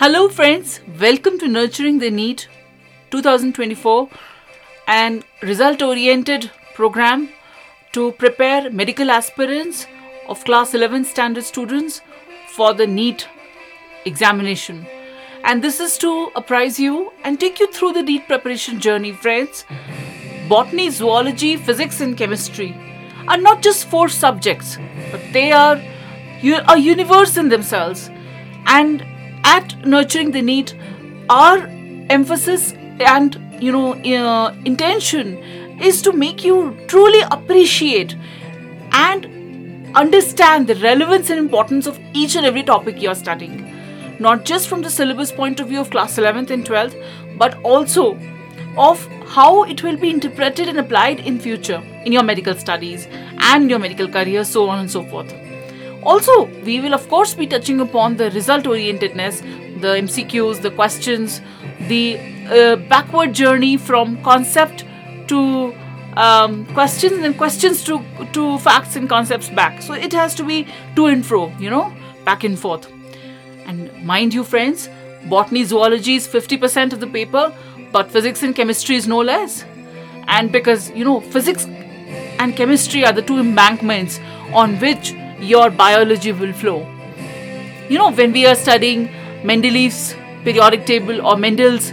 Hello, friends. Welcome to Nurturing the NEET 2024 an result oriented program to prepare medical aspirants of class 11 standard students for the NEET examination. And this is to apprise you and take you through the NEET preparation journey, friends. Botany, zoology, physics, and chemistry are not just four subjects, but they are a universe in themselves. And at nurturing the NEET our emphasis and you know uh, intention is to make you truly appreciate and understand the relevance and importance of each and every topic you are studying. Not just from the syllabus point of view of class 11th and 12th but also of how it will be interpreted and applied in future in your medical studies and your medical career so on and so forth also, we will of course be touching upon the result orientedness, the MCQs, the questions, the uh, backward journey from concept to um, questions and questions to to facts and concepts back. So it has to be to and fro, you know, back and forth. And mind you, friends, botany zoology is 50% of the paper, but physics and chemistry is no less. And because you know, physics and chemistry are the two embankments on which your biology will flow. You know, when we are studying Mendeleev's periodic table or Mendel's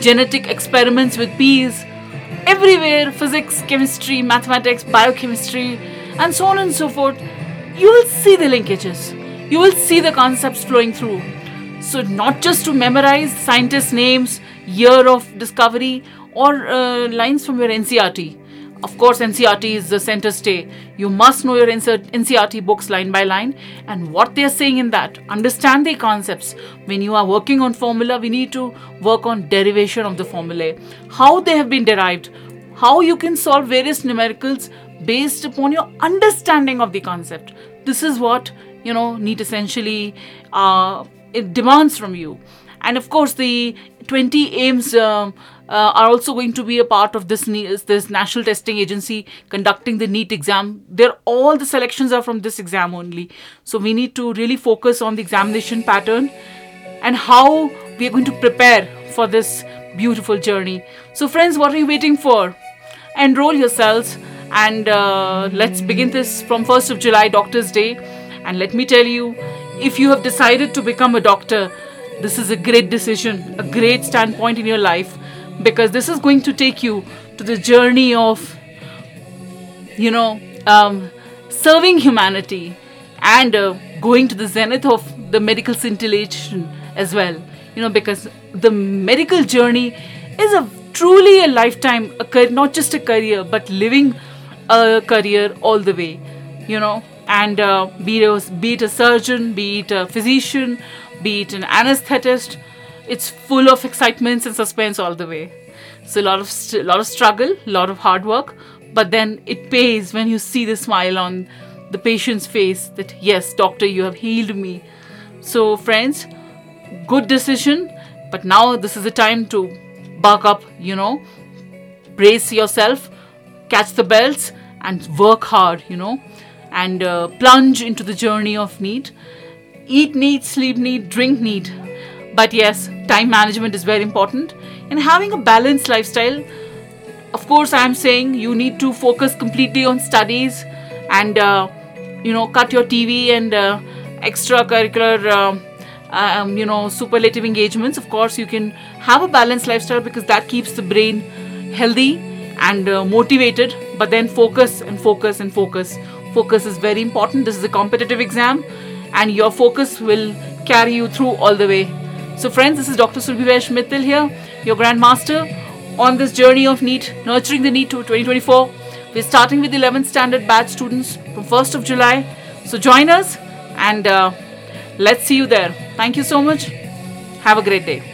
genetic experiments with peas, everywhere physics, chemistry, mathematics, biochemistry, and so on and so forth, you will see the linkages. You will see the concepts flowing through. So, not just to memorize scientists' names, year of discovery, or uh, lines from your NCERT of course, NCERT is the center stay. You must know your NCERT books line by line and what they are saying in that. Understand the concepts. When you are working on formula, we need to work on derivation of the formulae, how they have been derived, how you can solve various numericals based upon your understanding of the concept. This is what you know NEET essentially uh, it demands from you and of course the 20 AIIMS um, uh, are also going to be a part of this this national testing agency conducting the NEET exam. There, all the selections are from this exam only. So we need to really focus on the examination pattern and how we are going to prepare for this beautiful journey. So, friends, what are you waiting for? Enroll yourselves and uh, let's begin this from 1st of July, Doctor's Day. And let me tell you, if you have decided to become a doctor, this is a great decision, a great standpoint in your life because this is going to take you to the journey of, you know, um, serving humanity and uh, going to the zenith of the medical scintillation as well. You know, because the medical journey is a truly a lifetime, a not just a career, but living a career all the way. You know, and uh, be, it, be it a surgeon, be it a physician, be it an anesthetist, it's full of excitements and suspense all the way. So a lot of st- lot of struggle, a lot of hard work, but then it pays when you see the smile on the patient's face that yes, doctor, you have healed me. So friends, good decision, but now this is the time to buck up, you know, brace yourself, catch the belts, and work hard, you know, and uh, plunge into the journey of NEET. Eat NEET, sleep NEET, drink NEET. But yes, time management is very important. And having a balanced lifestyle, of course, I'm saying you need to focus completely on studies and, uh, you know, cut your TV and uh, extracurricular, uh, um, you know, superlative engagements. Of course, you can have a balanced lifestyle because that keeps the brain healthy and uh, motivated. But then focus and focus and focus. Focus is very important. This is a competitive exam, and your focus will carry you through all the way so, friends, this is Dr. Surbhi Vaish Mittal here, your Grandmaster, on this journey of NEET, nurturing the NEET to 2024. We're starting with 11th standard batch students from 1st of July. So, join us and uh, let's see you there. Thank you so much. Have a great day.